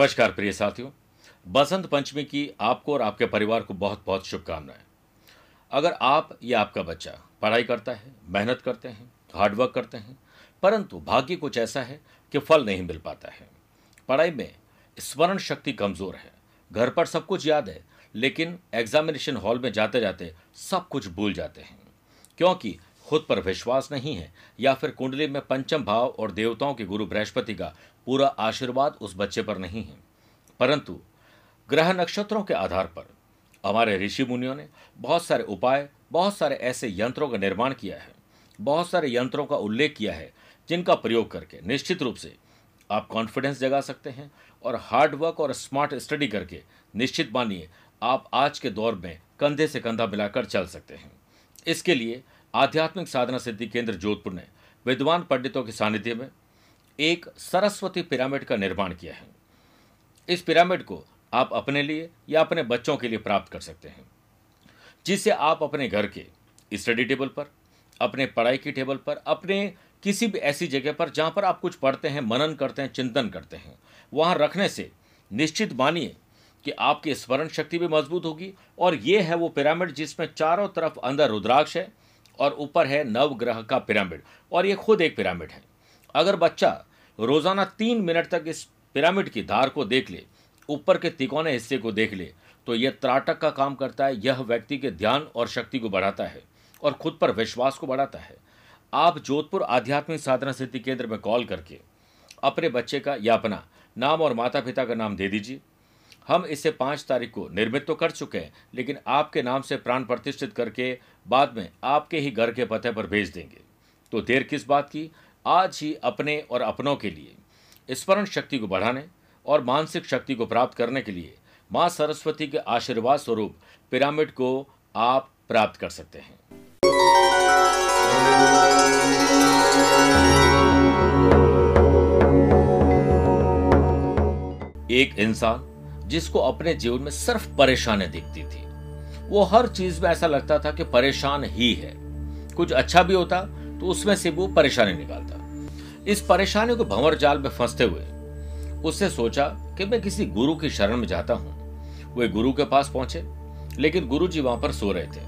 नमस्कार प्रिय साथियों। बसंत पंचमी की आपको और आपके परिवार को बहुत बहुत शुभकामनाएँ। अगर आप या आपका बच्चा पढ़ाई करता है, मेहनत करते हैं हार्डवर्क करते हैं, परंतु भाग्य कुछ ऐसा है कि फल नहीं मिल पाता है। पढ़ाई में स्मरण शक्ति कमज़ोर है। घर पर सब कुछ याद है, लेकिन एग्जामिनेशन हॉल में जाते जाते सब कुछ भूल जाते हैं। क्योंकि खुद पर विश्वास नहीं है, या फिर कुंडली में पंचम भाव और देवताओं के गुरु बृहस्पति का पूरा आशीर्वाद उस बच्चे पर नहीं है। परंतु ग्रह नक्षत्रों के आधार पर हमारे ऋषि मुनियों ने बहुत सारे उपाय, बहुत सारे ऐसे यंत्रों का निर्माण किया है, बहुत सारे यंत्रों का उल्लेख किया है, जिनका प्रयोग करके निश्चित रूप से आप कॉन्फिडेंस जगा सकते हैं और हार्ड वर्क और स्मार्ट स्टडी करके निश्चित मानिए आप आज के दौर में कंधे से कंधा मिलाकर चल सकते हैं। इसके लिए आध्यात्मिक साधना सिद्धि केंद्र जोधपुर ने विद्वान पंडितों के सानिध्य में एक सरस्वती पिरामिड का निर्माण किया है। इस पिरामिड को आप अपने लिए या अपने बच्चों के लिए प्राप्त कर सकते हैं जिससे आप अपने घर के स्टडी टेबल पर, अपने पढ़ाई की टेबल पर, अपने किसी भी ऐसी जगह पर जहाँ पर आप कुछ पढ़ते हैं, मनन करते हैं, चिंतन करते हैं, वहाँ रखने से निश्चित मानिए कि आपकी स्मरण शक्ति भी मज़बूत होगी। और ये है वो पिरामिड जिसमें चारों तरफ़ अंदर रुद्राक्ष है और ऊपर है नवग्रह का पिरामिड। और ये खुद एक पिरामिड है। अगर बच्चा रोज़ाना तीन मिनट तक इस पिरामिड की धार को देख ले, ऊपर के तिकोने हिस्से को देख ले तो यह त्राटक का काम करता है, यह व्यक्ति के ध्यान और शक्ति को बढ़ाता है और खुद पर विश्वास को बढ़ाता है। आप जोधपुर आध्यात्मिक साधना सिद्धि केंद्र में कॉल करके अपने बच्चे का या अपना नाम और माता पिता का नाम दे दीजिए। हम इसे पाँच तारीख को निर्मित तो कर चुके हैं, लेकिन आपके नाम से प्राण प्रतिष्ठित करके बाद में आपके ही घर के पते पर भेज देंगे। तो देर किस बात की? आज ही अपने और अपनों के लिए। स्मरण शक्ति को बढ़ाने और मानसिक शक्ति को प्राप्त करने के लिए माँ सरस्वती के आशीर्वाद स्वरूप पिरामिड को आप प्राप्त कर सकते हैं। एक इंसान जिसको अपने जीवन में सिर्फ़ परेशानी दिखती थी। वो हर चीज़ में ऐसा लगता था कि परेशान ही है। कुछ अच्छा भी होता तो उसमें से वो परेशानी निकालता। इस परेशानी को भंवर जाल में फंसते हुए उसने सोचा कि मैं किसी गुरु की शरण में जाता हूँ। वे गुरु के पास पहुँचे, लेकिन गुरु जी वहाँ पर सो रहे थे।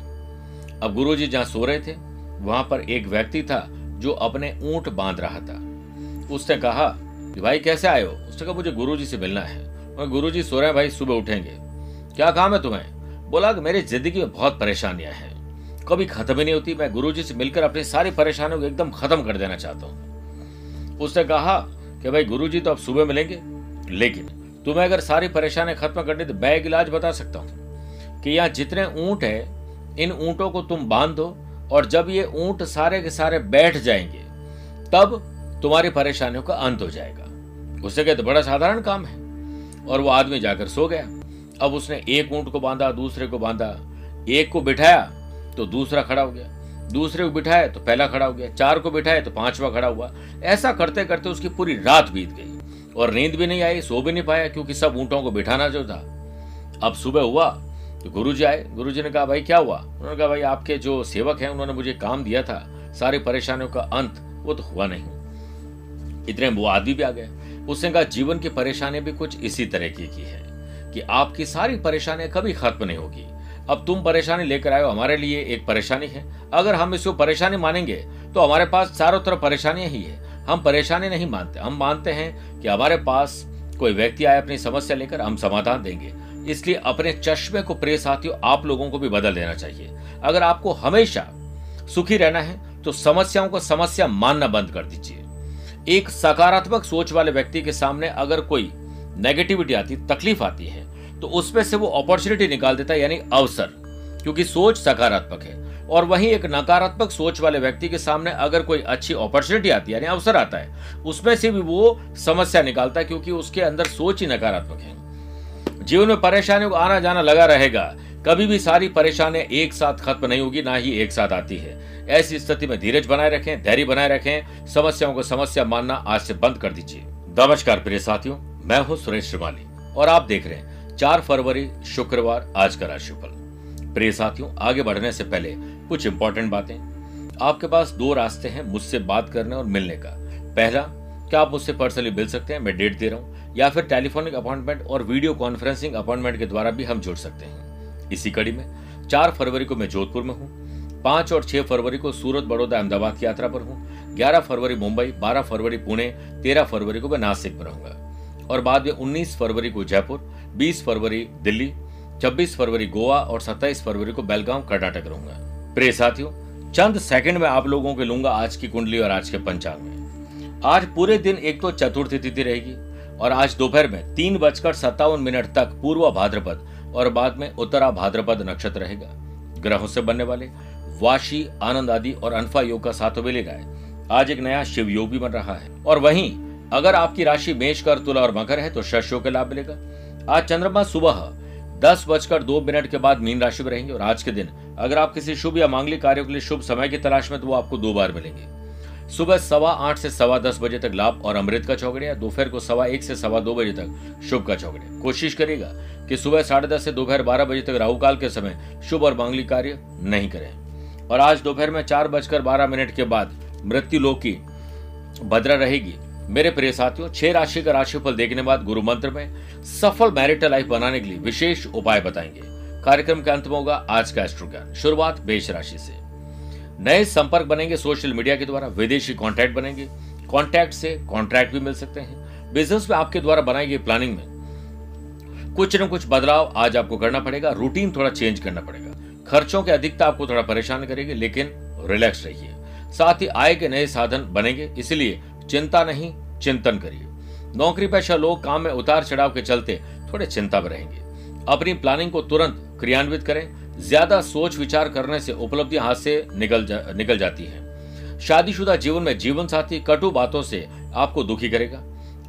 अब गुरु जी जहाँ सो रहे थे, वहाँ पर एक व्यक्ति था जो अपने ऊँट बाँध रहा था। उसने कहा, कि भाई कैसे हो? उसने कहा, मुझे गुरु जी से मिलना है। और गुरु जी सो रहे भाई सुबह उठेंगे। क्या काम है तुम्हें? बोला कि मेरी ज़िंदगी में बहुत परेशानियाँ हैं। कभी खत्म ही नहीं होती, मैं गुरु जी से मिलकर अपनी सारी परेशानियों को एकदम खत्म कर देना चाहता हूँ। उसने कहा कि भाई गुरु जी तो अब सुबह मिलेंगे, लेकिन तुम्हें अगर सारी परेशानियाँ खत्म करनी तो मैं एक इलाज बता सकता हूँ कि यहाँ जितने ऊँट है, इन ऊंटों को तुम बाँध दो और जब ये ऊँट सारे के सारे बैठ जाएँगे, तब तुम्हारी परेशानियों का अंत हो जाएगा। उससे कहते बड़ा साधारण काम है। और वो आदमी जाकर सो गया। अब उसने एक ऊँट को बांधा, दूसरे को बांधा। एक को बिठाया तो दूसरा खड़ा हो गया। दूसरे को बिठाया तो पहला खड़ा हो गया। चार को बिठाया तो पांचवा खड़ा हुआ। ऐसा करते करते उसकी पूरी रात बीत गई। और नींद भी नहीं आई, सो भी नहीं पाया, क्योंकि सब ऊंटों को बिठाना जो था। अब सुबह हुआ तो गुरु जी आए। गुरु जी ने कहा, भाई, क्या हुआ? उन्होंने कहा, भाई, आपके जो सेवक हैं, उन्होंने मुझे काम दिया था। सारी परेशानियों का अंत, वो तो हुआ नहीं। इतने वो आदमी भी आ गए उसने कहा जीवन की परेशानी भी कुछ इसी तरह की, की है कि आपकी सारी परेशानियाँ कभी खत्म नहीं होगी। अब तुम परेशानी लेकर आए हो हमारे लिए एक परेशानी है। अगर हम इसको परेशानी मानेंगे तो हमारे पास चारों तरफ़ परेशानियाँ ही है। हम परेशानी नहीं मानते। हम मानते हैं कि हमारे पास कोई व्यक्ति आए अपनी समस्या लेकर हम समाधान देंगे। इसलिए अपने चश्मे को प्रिय साथियों आप लोगों को भी बदल देना चाहिए। अगर आपको हमेशा सुखी रहना है तो समस्याओं को समस्या मानना बंद कर दीजिए। एक सकारात्मक सोच वाले व्यक्ति के सामने अगर कोई नेगेटिविटी आती, तकलीफ़ आती है तो उसमें से वो अपॉर्चुनिटी निकाल देता है, यानी अवसर। क्योंकि सोच सकारात्मक है। और वहीं एक नकारात्मक सोच वाले व्यक्ति के सामने अगर कोई अच्छी अपॉर्चुनिटी आती है, यानी अवसर आता है, उसमें से भी वो समस्या निकालता है, क्योंकि उसके अंदर सोच ही नकारात्मक है। जीवन में परेशानियों को आना जाना लगा रहेगा। कभी भी सारी परेशानियाँ एक साथ खत्म नहीं होगी, ना ही एक साथ आती है। ऐसी स्थिति में धीरज बनाए रखें, धैर्य बनाए रखें, समस्याओं को समस्या मानना आज से बंद कर दीजिए। नमस्कार प्रिय साथियों, मैं हूँ सुरेश श्रीमाली और आप देख रहे हैं चार फरवरी, शुक्रवार, आज का राशिफल। प्रिय साथियों, आगे बढ़ने से पहले कुछ इंपॉर्टेंट बातें। आपके पास दो रास्ते हैं मुझसे बात करने और मिलने का। पहला, क्या आप मुझसे पर्सनली मिल सकते हैं? मैं डेट दे रहा हूँ। या फिर टेलीफोनिक अपॉइंटमेंट और वीडियो कॉन्फ्रेंसिंग अपॉइंटमेंट के द्वारा भी हम जुड़ सकते हैं। इसी कड़ी में, चार फरवरी को मैं जोधपुर में हूँ। पाँच और छह फरवरी को सूरत बड़ौदा अहमदाबाद की यात्रा पर हूँ। ग्यारह फरवरी मुंबई, बारह फरवरी पुणे, तेरह फरवरी को मैं नासिक में रहूँगा। और बाद में उन्नीस फरवरी को जयपुर, बीस फरवरी दिल्ली, छब्बीस फरवरी गोवा और सत्ताईस फरवरी को बेलगांव, कर्नाटक रहूँगा। प्रिय साथियों, चंद सेकंड में आप लोगों के लूँगा आज की कुंडली और आज के पंचांग में। आज पूरे दिन एक तो चतुर्थी तिथि रहेगी और आज दोपहर में तीन बजकर सत्तावन मिनट तक पूर्व भाद्रपद और बाद में उत्तरा भाद्रपद नक्षत्र रहेगा। ग्रहों से बनने वाले वाशी, आनंद आदि और अनफा योग का साथ मिलेगा आज एक नया शिव योग भी बन रहा है। और वहीं, अगर आपकी राशि मेष कर, तुला और मकर है तो शश योग का लाभ मिलेगा। आज चंद्रमा सुबह दस बजकर दो मिनट के बाद मीन राशि में रहेंगे और आज के दिन, अगर आप किसी शुभ या मांगलिक कार्यों के लिए शुभ समय की तलाश में तो वो आपको दो बार मिलेंगे। सुबह सवा आठ से सवा दस बजे तक लाभ और अमृत का चौकड़िया दोपहर को सवा एक से सवा दो बजे तक शुभ का चौकड़िया कोशिश करेगा कि सुबह साढ़े दस से दोपहर बारह बजे तक राहु काल के समय शुभ और मांगलिक कार्य नहीं करें। और आज दोपहर में चार बजकर बारह मिनट के बाद मृत्यु लोक की भद्रा रहेगी। मेरे प्रिय साथियों, छह राशि का राशिफल देखने बाद गुरु मंत्र में सफल मैरिटल लाइफ बनाने के लिए विशेष उपाय बताएँगे। कार्यक्रम के अंत में होगा आज का एस्ट्रो ज्ञान शुरुआत बेश राशि से। नए संपर्क बनेंगे सोशल मीडिया के द्वारा, विदेशी कॉन्टैक्ट बनेंगे। कॉन्टैक्ट से कॉन्ट्रैक्ट भी मिल सकते हैं। बिज़नेस में आपके द्वारा बनाई गई प्लानिंग में कुछ न कुछ बदलाव आज आपको करना पड़ेगा। रूटीन थोड़ा चेंज करना पड़ेगा। खर्चों की अधिकता आपको थोड़ा परेशान करेगी लेकिन रिलैक्स रहिए। साथ ही आय के नए साधन बनेंगे इसलिए चिंता नहीं चिंतन करिए। नौकरी पेशा लोग काम में उतार चढ़ाव के चलते थोड़े चिंता में रहेंगे। अपनी प्लानिंग को तुरंत क्रियान्वित करें। ज़्यादा सोच विचार करने से उपलब्धि हाथ से निकल जा, निकल जाती है। शादीशुदा जीवन में जीवन साथी कटु बातों से आपको दुखी करेगा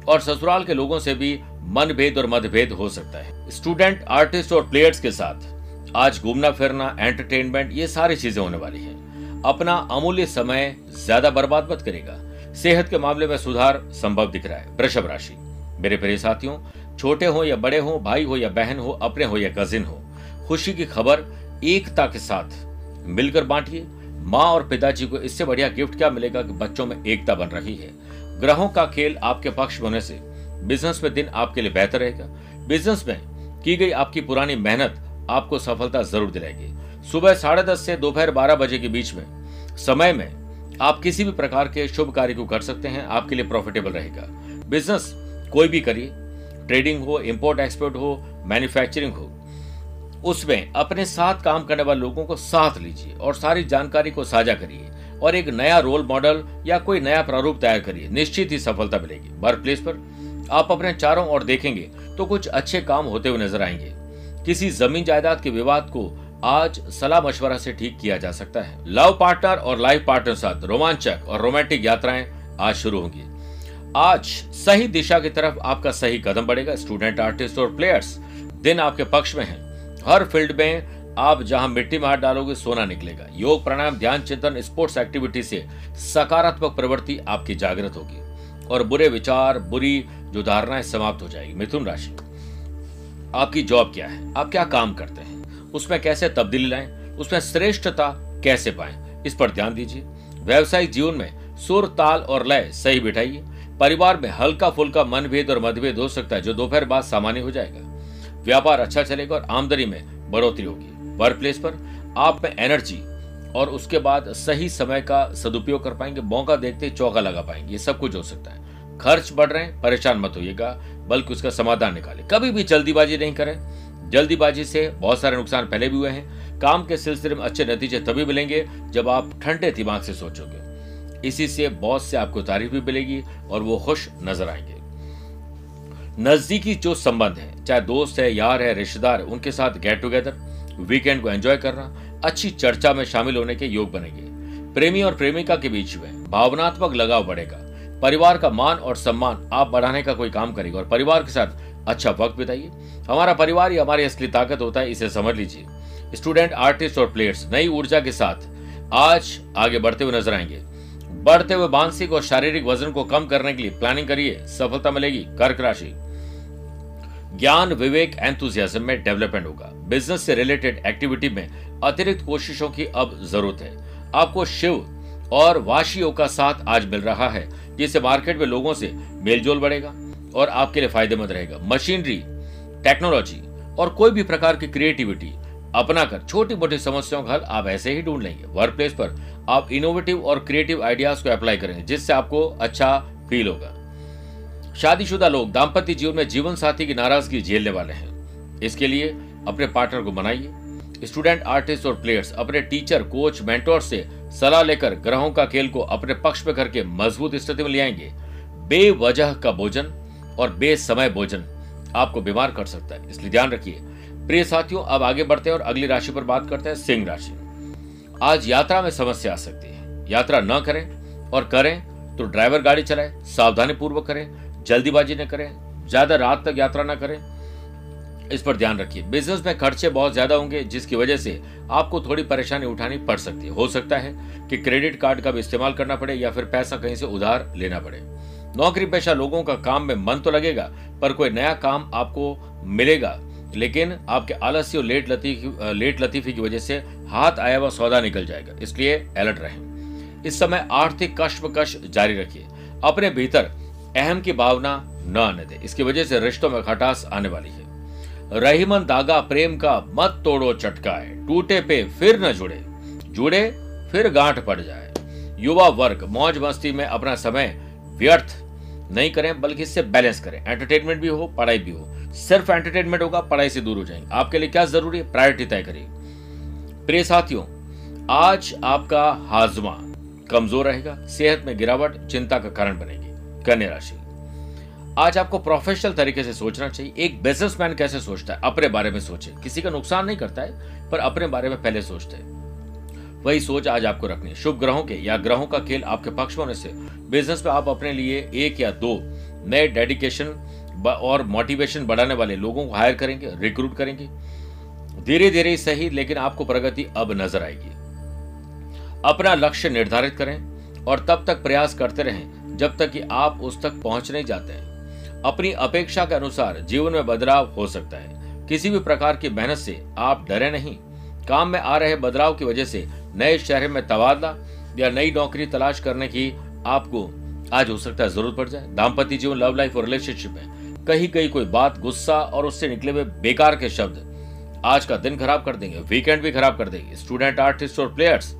और ससुराल के लोगों से भी मनभेद और मतभेद हो सकता है। स्टूडेंट आर्टिस्ट और प्लेयर्स के साथ आज घूमना, फिरना एंटरटेनमेंट ये सारी चीज़ें होने वाली है। अपना अमूल्य समय ज़्यादा बर्बाद मत करेगा सेहत के मामले में सुधार संभव दिख रहा है। वृषभ राशि। मेरे प्रिय साथियों, छोटे हो या बड़े हो, भाई हो या बहन हो, अपने हो या कजिन हो, खुशी की खबर एकता के साथ मिलकर बांटिए। माँ और पिताजी को इससे बढ़िया गिफ्ट क्या मिलेगा कि बच्चों में एकता बन रही है? ग्रहों का खेल आपके पक्ष होने से बिज़नेस में दिन आपके लिए बेहतर रहेगा। बिज़नेस में की गई आपकी पुरानी मेहनत आपको सफलता ज़रूर दिलाएगी। सुबह साढ़े दस से दोपहर बारह बजे के बीच में, समय में आप किसी भी प्रकार के शुभ कार्य को कर सकते हैं, आपके लिए प्रॉफिटेबल रहेगा। बिज़नेस कोई भी करिए ट्रेडिंग हो इंपोर्ट एक्सपोर्ट हो मैन्युफैक्चरिंग हो, उसमें अपने साथ काम करने वाले लोगों को साथ लीजिए और सारी जानकारी को साझा करिए और एक नया रोल मॉडल या कोई नया प्रारूप तैयार करिए, निश्चित ही सफलता मिलेगी। वर्क प्लेस पर आप अपने चारों ओर देखेंगे तो कुछ अच्छे काम होते हुए नज़र आएँगे। किसी ज़मीन जायदाद के विवाद को आज सलाह मशवरा से ठीक किया जा सकता है। लव पार्टनर और लाइफ पार्टनर साथ रोमांचक और रोमांटिक यात्राएँ आज शुरू होंगी। आज सही दिशा की तरफ़ आपका सही कदम बढ़ेगा। स्टूडेंट आर्टिस्ट और प्लेयर्स दिन आपके पक्ष में है। हर फ़ील्ड में आप जहाँ मिट्टी में हाथ डालोगे, सोना निकलेगा। योग, प्राणायाम, ध्यान, चिंतन स्पोर्ट्स एक्टिविटी से सकारात्मक प्रवृत्ति आपकी जागृत होगी। और बुरे विचार, बुरी जो धारणाएँ समाप्त हो जाएगी। मिथुन राशि। आपकी जॉब क्या है? आप क्या काम करते हैं? उसमें कैसे तब्दीली लाएँ? उसमें श्रेष्ठता कैसे पाएँ? इस पर ध्यान दीजिए। व्यवसायिक जीवन में सुर, ताल और लय सही बिठाइए। परिवार में हल्का फुल्का मनभेद और मतभेद हो सकता है, जो दोपहर बाद सामान्य हो जाएगा। व्यापार अच्छा चलेगा और आमदनी में बढ़ोतरी होगी। वर्क प्लेस पर आप में एनर्जी और उसके बाद सही समय का सदुपयोग कर पाएँगे, मौका देखते चौका लगा पाएँगे। ये सब कुछ हो सकता है। खर्च बढ़ रहे हैं, परेशान मत होइएगा, बल्कि उसका समाधान निकाले। कभी भी जल्दीबाजी नहीं करें। जल्दीबाजी से बहुत सारे नुकसान पहले भी हुए हैं। काम के सिलसिले में अच्छे नतीजे तभी मिलेंगे जब आप ठंडे दिमाग से सोचोगे। इसी से बॉस से आपको तारीफ़ भी मिलेगी और वो खुश नज़र आएँगे। नजदीकी जो संबंध है, चाहे दोस्त है, यार है, रिश्तेदार उनके साथ गेट टुगेदर वीकेंड को एंजॉय करना, अच्छी चर्चा में शामिल होने के योग बनेंगे। प्रेमी और प्रेमिका के बीच में भावनात्मक लगाव बढ़ेगा। परिवार का मान और सम्मान आप बढ़ाने का कोई काम करेगा और परिवार के साथ अच्छा वक्त बिताइए। हमारा परिवार ही हमारी असली ताकत होता है, इसे समझ लीजिए। स्टूडेंट, आर्टिस्ट और प्लेयर्स, नई ऊर्जा के साथ आज आगे बढ़ते हुए नज़र आएँगे। बढ़ते हुए मानसिक और शारीरिक वज़न को कम करने के लिए प्लानिंग करिए, सफलता मिलेगी, कर्क राशि। ज्ञान, विवेक एंथुजियाज्म में डेवलपमेंट होगा। बिज़नेस से रिलेटेड एक्टिविटी में अतिरिक्त कोशिशों की अब ज़रूरत है। आपको शिव और वाशियों का साथ आज मिल रहा है। जिससे मार्केट में लोगों से मेलजोल बढ़ेगा और आपके लिए फ़ायदेमंद रहेगा। मशीनरी, टेक्नोलॉजी और कोई भी प्रकार की क्रिएटिविटी अपनाकर छोटी मोटी समस्याओं का हल आप ऐसे ही ढूंढ लेंगे। वर्क प्लेस पर आप इनोवेटिव और क्रिएटिव आइडियाज़ को अप्लाई करेंगे, जिससे आपको अच्छा फील होगा। शादीशुदा लोग दाम्पत्य जीवन में जीवन साथी की नाराज़गी झेलने वाले हैं। इसके लिए अपने पार्टनर को बनाइए स्टूडेंट आर्टिस्ट और प्लेयर्स अपने टीचर कोच मेंटोर से सलाह लेकर ग्रहों का खेल को अपने पक्ष में करके मज़बूत स्थिति में ले आएँगे। बेवजह का भोजन और बेसमय भोजन आपको बीमार कर सकता है। इसलिए ध्यान रखिए। प्रिय साथियों, अब आगे बढ़ते हैं और अगली राशि पर बात करते हैं, सिंह राशि। आज यात्रा में समस्या आ सकती है। यात्रा न करें और करें तो ड्राइवर गाड़ी चलाए सावधानी पूर्वक करें, जल्दीबाजी न करें, ज़्यादा रात तक यात्रा न करें। इस पर ध्यान रखिए। बिज़नेस में खर्चे बहुत ज़्यादा होंगे, जिसकी वजह से आपको थोड़ी परेशानी उठानी पड़ सकती है। हो सकता है कि क्रेडिट कार्ड का भी इस्तेमाल करना पड़े या फिर पैसा कहीं से उधार लेना पड़े। नौकरी पेशा लोगों का काम में मन तो लगेगा, पर कोई नया काम आपको मिलेगा। लेकिन आपके आलस्य और लेट लतीफी लेट लतीफी की वजह से हाथ आया हुआ सौदा निकल जाएगा। इसलिए अलर्ट रहें। इस समय आर्थिक कष्मकश जारी रखिए। अपने भीतर अहम की भावना न आने दे। इसकी वजह से रिश्तों में खटास आने वाली है। रहीमन दागा प्रेम का मत तोड़ो चटकाए, टूटे पे फिर न जुड़े। जुड़े, फिर गांठ पड़ जाए। युवा वर्ग, मौज मस्ती में अपना समय व्यर्थ नहीं करें, बल्कि इससे बैलेंस करें। एंटरटेनमेंट भी हो, पढ़ाई भी हो। सिर्फ़ एंटरटेनमेंट होगा, पढ़ाई से दूर हो जाएँगे। आपके लिए क्या ज़रूरी है? प्रायोरिटी तय करिए। प्रिय साथियों, आज आपका हाजमा कमज़ोर रहेगा, सेहत में गिरावट, चिंता का कारण बनेगी। कन्या राशि। आज आपको प्रोफेशनल तरीके से सोचना चाहिए। एक बिजनेसमैन कैसे सोचता है? अपने बारे में सोचे। किसी का नुकसान नहीं करता है, पर अपने बारे में पहले सोचते हैं। वही सोच आज आपको रखनी है। शुभ ग्रहों के या ग्रहों का खेल आपके पक्ष में होने से बिज़नेस में आप अपने लिए एक या दो नए डेडिकेशन और मोटिवेशन बढ़ाने वाले लोगों को हायर करेंगे रिक्रूट करेंगे। धीरे धीरे सही, लेकिन आपको प्रगति अब नज़र आएगी। अपना लक्ष्य निर्धारित करें और तब तक प्रयास करते रहें, जब तक कि आप उस तक पहुँच नहीं जाते हैं। अपनी अपेक्षा के अनुसार जीवन में बदलाव हो सकता है। किसी भी प्रकार की मेहनत से आप डरे नहीं। काम में आ रहे बदलाव की वजह से नए शहर में तबादला या नई नौकरी तलाश करने की आपको आज हो सकता है ज़रूरत पड़ जाए। दाम्पत्य जीवन लव लाइफ और रिलेशनशिप में कहीं कहीं कोई बात गुस्सा और उससे निकले हुए बेकार के शब्द आज का दिन खराब कर देंगे वीकेंड भी खराब कर देंगे। स्टूडेंट आर्टिस्ट और प्लेयर्स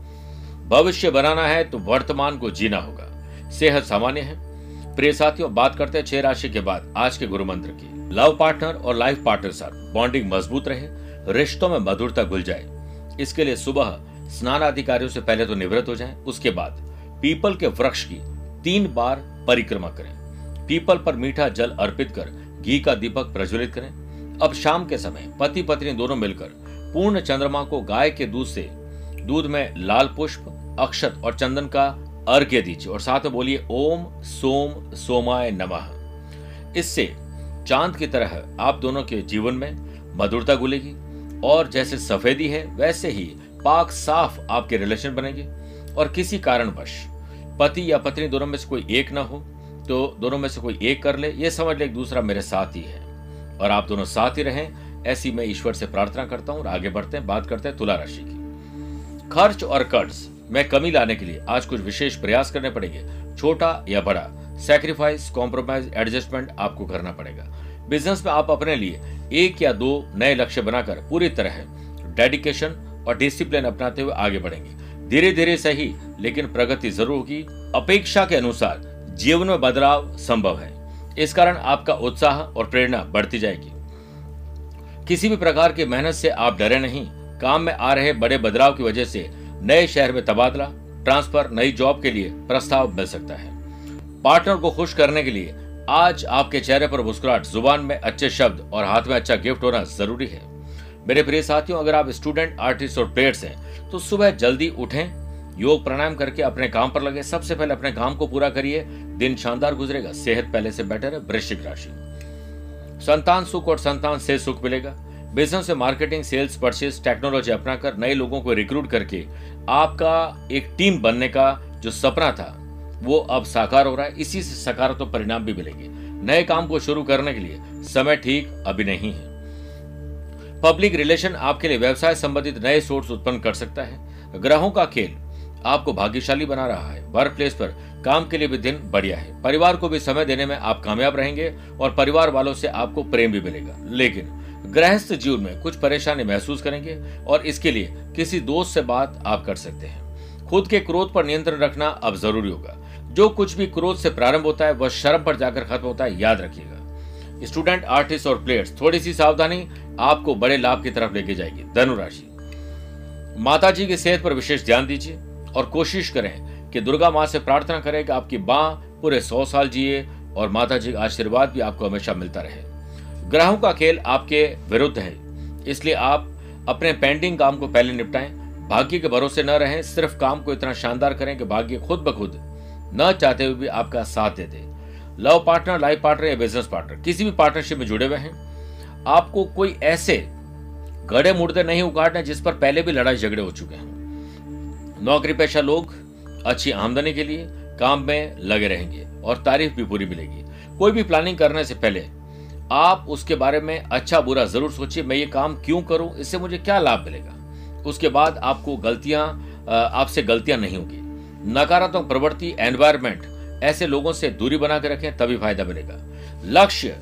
भविष्य बनाना है तो वर्तमान को जीना होगा। सेहत सामान्य है। प्रिय साथियों, बात करते हैं छह राशि के बाद आज के गुरु मंत्र की। लव पार्टनर और लाइफ पार्टनर साथ बॉन्डिंग मज़बूत रहे, रिश्तों में मधुरता घुल जाए। इसके लिए सुबह स्नान अधिकारियों से पहले तो निवृत्त हो जाए, उसके बाद पीपल के वृक्ष की तीन बार परिक्रमा करें। पीपल पर मीठा जल अर्पित कर घी का दीपक प्रज्वलित करें। अब शाम के समय पति पत्नी दोनों मिलकर पूर्ण चंद्रमा को गाय के दूध से, दूध में लाल पुष्प, अक्षत और चंदन का अर्घ्य दीजिए और साथ में बोलिए, ओम सोम सोमाय नमः। इससे चाँद की तरह आप दोनों के जीवन में मधुरता गुलेगी और जैसे सफेदी है, वैसे ही पाक साफ़ आपके रिलेशन बनेंगे। और किसी कारणवश पति या पत्नी दोनों में से कोई एक ना हो तो दोनों में से कोई एक कर ले, ये समझ ले एक दूसरा मेरे साथ ही है। और आप दोनों साथ ही रहें, ऐसी मैं ईश्वर से प्रार्थना करता हूँ और आगे बढ़ते हैं, बात करते हैं तुला राशि की। खर्च और कर्ज में कमी लाने के लिए आज कुछ विशेष प्रयास करने पड़ेंगे। छोटा या बड़ा सेक्रीफाइस कॉम्प्रोमाइज एडजस्टमेंट आपको करना पड़ेगा। बिज़नेस में आप अपने लिए एक या दो नए लक्ष्य बनाकर पूरी तरह डेडिकेशन और डिसिप्लिन अपनाते हुए आगे बढ़ेंगे। धीरे धीरे सही, लेकिन प्रगति ज़रूर होगी। अपेक्षा के अनुसार जीवन में बदलाव संभव है। इस कारण आपका उत्साह और प्रेरणा बढ़ती जाएगी। किसी भी प्रकार की मेहनत से आप डरे नहीं। काम में आ रहे बड़े बदलाव की वजह से नए शहर में तबादला, ट्रांसफ़र, नई जॉब के लिए प्रस्ताव मिल सकता है। पार्टनर को खुश करने के लिए आज आपके चेहरे पर मुस्कुराहट, ज़ुबान में अच्छे शब्द और हाथ में अच्छा गिफ्ट होना ज़रूरी है। मेरे प्रिय साथियों, अगर आप स्टूडेंट, आर्टिस्ट और प्लेयर्स हैं तो सुबह जल्दी उठें, योग प्राणायाम करके अपने काम पर लगे। सबसे पहले अपने काम को पूरा करिए। दिन शानदार गुजरेगा। सेहत पहले से बेटर है। वृश्चिक राशि। संतान सुख और संतान से सुख मिलेगा। बिज़नेस से मार्केटिंग, सेल्स परचेज टेक्नोलॉजी अपनाकर नए लोगों को रिक्रूट करके आपका एक टीम बनने का जो सपना था, वो अब साकार हो रहा है। इसी से सकारात्मक तो परिणाम भी मिलेंगे। नए काम को शुरू करने के लिए समय ठीक अभी नहीं है। पब्लिक रिलेशन आपके लिए व्यवसाय संबंधित नए सोर्स उत्पन्न कर सकता है। ग्रहों का खेल आपको भाग्यशाली बना रहा है। वर्क प्लेस पर काम के लिए भी दिन बढ़िया है। परिवार को भी समय देने में आप कामयाब रहेंगे और परिवार वालों से आपको प्रेम भी मिलेगा। लेकिन गृहस्थ जीवन में कुछ परेशानी महसूस करेंगे और इसके लिए किसी दोस्त से बात आप कर सकते हैं। खुद के क्रोध पर नियंत्रण रखना अब ज़रूरी होगा। जो कुछ भी क्रोध से प्रारंभ होता है, वह शर्म पर जाकर खत्म होता है, याद रखिएगा। स्टूडेंट, आर्टिस्ट और प्लेयर्स थोड़ी सी सावधानी आपको बड़े लाभ की तरफ़ लेके जाएगी। धनुराशि। माता जी की सेहत पर विशेष ध्यान दीजिए और कोशिश करें कि दुर्गा माँ से प्रार्थना करें कि आपकी माँ पूरे सौ साल जिए और माता जी का आशीर्वाद भी आपको हमेशा मिलता रहे। ग्रहों का खेल आपके विरुद्ध है। इसलिए आप अपने पेंडिंग काम को पहले निपटाएँ। भाग्य के भरोसे न रहें। सिर्फ़ काम को इतना शानदार करें कि भाग्य खुद ब खुद न चाहते हुए भी आपका साथ दे दे। लव पार्टनर, लाइफ पार्टनर या बिज़नेस पार्टनर किसी भी पार्टनरशिप में जुड़े हुए हैं। आपको कोई ऐसे गड़े मुर्दे नहीं उगाड़ने जिस पर पहले भी लड़ाई झगड़े हो चुके हैं। नौकरी पेशा लोग अच्छी आमदनी के लिए काम में लगे रहेंगे और तारीफ़ भी पूरी मिलेगी। कोई भी प्लानिंग करने से पहले आप उसके बारे में अच्छा बुरा ज़रूर सोचिए, मैं ये काम क्यों करूँ, इससे मुझे क्या लाभ मिलेगा? उसके बाद आपको गलतियाँ आपसे गलतियाँ नहीं होगी। नकारात्मक प्रवृत्ति एनवायरमेंट ऐसे लोगों से दूरी बना के रखें, तभी फ़ायदा मिलेगा। लक्ष्य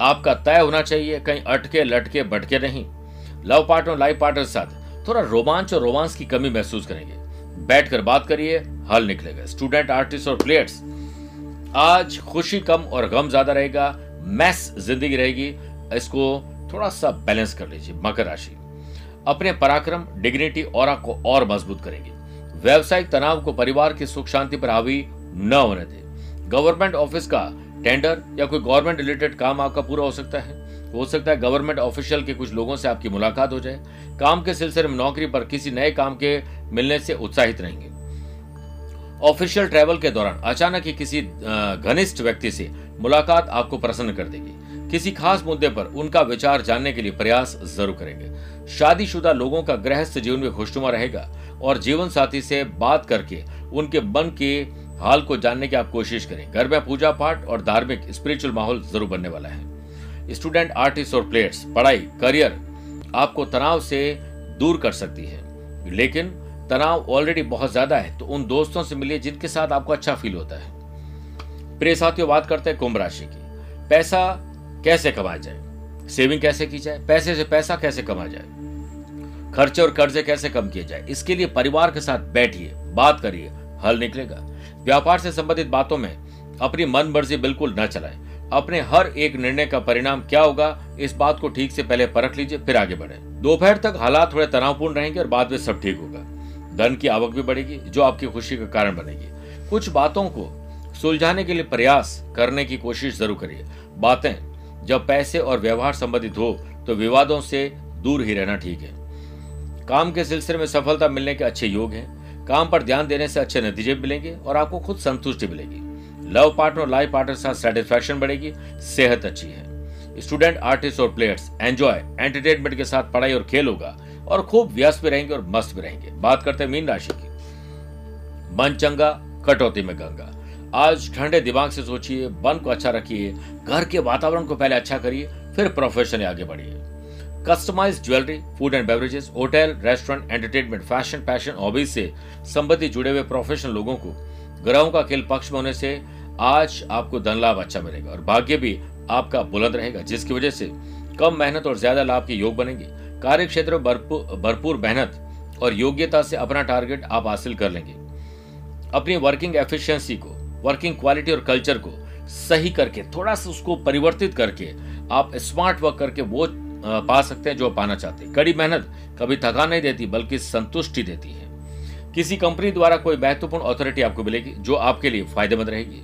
आपका तय होना चाहिए, कहीं अटके, लटके, भटके नहीं। लव पार्टनर, लाइफ पार्टनर साथ थोड़ा रोमांच और रोमांस की कमी महसूस करेंगे। बैठकर बात करिए, हल निकलेगा। स्टूडेंट, आर्टिस्ट और प्लेयर्स, आज खुशी कम और गम ज़्यादा रहेगा। मैस ज़िंदगी रहेगी, इसको थोड़ा सा बैलेंस कर लीजिए, मकर राशि। अपने पराक्रम डिग्निटी और को और मज़बूत करेंगे। व्यवसायिक तनाव को परिवार की सुख शांति पर हावी न होने दे। गवर्नमेंट ऑफ़िस का टेंडर या कोई गवर्नमेंट रिलेटेड काम आपका पूरा हो सकता है। हो सकता है गवर्नमेंट ऑफिशियल के कुछ लोगों से आपकी मुलाकात हो जाए। काम के सिलसिले में नौकरी पर किसी नए काम के मिलने से उत्साहित रहेंगे। ऑफिशियल ट्रैवल के दौरान अचानक ही किसी घनिष्ठ व्यक्ति से मुलाकात आपको प्रसन्न कर देगी। किसी खास मुद्दे पर उनका विचार जानने के लिए प्रयास ज़रूर करेंगे। शादीशुदा लोगों का गृहस्थ जीवन में खुशनुमा रहेगा और जीवन साथी से बात करके उनके मन के हाल को जानने की आप कोशिश करें। घर में पूजा पाठ और धार्मिक स्पिरिचुअल माहौल ज़रूर बनने वाला है। स्टूडेंट आर्टिस्ट और प्लेयर्स पढ़ाई करियर आपको तनाव से दूर कर सकती है। लेकिन तनाव ऑलरेडी बहुत ज़्यादा है तो उन दोस्तों से मिलिए जिनके साथ आपको अच्छा फील होता है। प्रिय साथियों, बात करते हैं कुंभ राशि की। पैसा कैसे कमाया जाए? सेविंग कैसे की जाए? पैसे से पैसा कैसे कमाया जाए? खर्चे और कर्जे कैसे कम किए जाए? इसके लिए परिवार के साथ बैठिए, बात करिए, हल निकलेगा। व्यापार से संबंधित बातों में अपनी मन मर्ज़ी बिल्कुल न चलाएँ। अपने हर एक निर्णय का परिणाम क्या होगा, इस बात को ठीक से पहले परख लीजिए, फिर आगे बढ़े। दोपहर तक हालात थोड़े तनावपूर्ण रहेंगे और बाद में सब ठीक होगा। धन की आवक भी बढ़ेगी, जो आपकी खुशी का कारण बनेगी। कुछ बातों को सुलझाने के लिए प्रयास करने की कोशिश ज़रूर करिए। बातें, जब पैसे और व्यवहार संबंधित हो तो विवादों से दूर ही रहना ठीक है। काम के सिलसिले में सफलता मिलने के अच्छे योग हैं। काम पर ध्यान देने से अच्छे नतीजे मिलेंगे और आपको खुद संतुष्टि मिलेगी। लव पार्टनर और लाइफ पार्टनर साथ सेटिस्फैक्शन बढ़ेगी, सेहत अच्छी है। स्टूडेंट, आर्टिस्ट और प्लेयर्स एंजॉय एंटरटेनमेंट के साथ पढ़ाई और खेल होगा और खूब व्यस्त भी रहेंगे और मस्त भी रहेंगे। बात करते हैं मीन राशि की। मन चंगा, कटौती में गंगा। आज ठंडे दिमाग से सोचिए मन को अच्छा रखिए, घर के वातावरण को पहले अच्छा करिए, फिर प्रोफेशन आगे बढ़िए। Customise jewellery food and beverages hotel restaurant entertainment fashion passion hobbies से संबंधित जुड़े हुए प्रोफेशनल लोगों को, ग्रहों का खेल पक्ष में होने से आज आपको धन लाभ अच्छा मिलेगा और भाग्य भी आपका बुलंद रहेगा, जिसकी वजह से कम मेहनत और ज़्यादा लाभ के योग बनेंगे। कार्य क्षेत्र में भरपूर मेहनत और योग्यता से अपना टारगेट आप हासिल कर लेंगे। अपनी वर्किंग एफिशिएंसी को वर्किंग क्वालिटी और कल्चर को सही करके, थोड़ा सा उसको परिवर्तित करके आप स्मार्ट वर्क करके वो पा सकते हैं जो पाना चाहते हैं। कड़ी मेहनत कभी थका नहीं देती, बल्कि संतुष्टि देती है। किसी कंपनी द्वारा कोई महत्वपूर्ण अथॉरिटी आपको मिलेगी, जो आपके लिए फ़ायदेमंद रहेगी।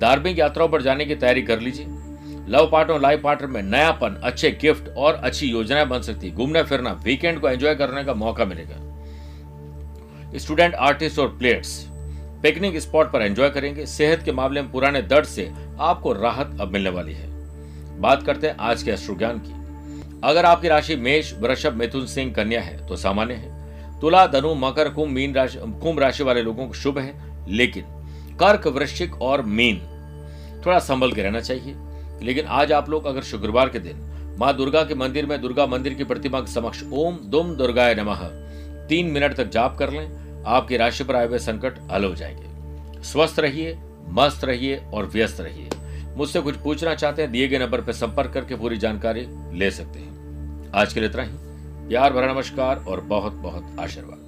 धार्मिक यात्राओं पर जाने की तैयारी कर लीजिए। लव पार्टनर लाइफ पार्टनर में नयापन, अच्छे गिफ्ट और अच्छी योजनाएँ बन सकती है। घूमना फिरना वीकेंड को एंजॉय करने का मौका मिलेगा। स्टूडेंट आर्टिस्ट और प्लेयर्स पिकनिक स्पॉट पर एंजॉय करेंगे। सेहत के मामले में पुराने दर्द से आपको राहत अब मिलने वाली है। बात करते हैं आज के अश्रु ज्ञान की। अगर आपकी राशि मेष, वृषभ, मिथुन, सिंह, कन्या है तो सामान्य है। तुला, धनु, मकर, कुंभ, मीन राशि, कुंभ राशि वाले लोगों को शुभ है, लेकिन कर्क, वृश्चिक और मीन थोड़ा संभल के रहना चाहिए। लेकिन आज आप लोग अगर शुक्रवार के दिन माँ दुर्गा के मंदिर में दुर्गा मंदिर की प्रतिमा के समक्ष ओम दुम दुर्गाय नमः तीन मिनट तक जाप कर लें आपकी राशि पर आए हुए संकट हल हो जाएँगे। स्वस्थ रहिए, मस्त रहिए और व्यस्त रहिए। मुझसे कुछ पूछना चाहते हैं, दिए गए नंबर पर संपर्क करके पूरी जानकारी ले सकते हैं। आज के लिए इतना ही। प्यार भरा नमस्कार और बहुत बहुत आशीर्वाद।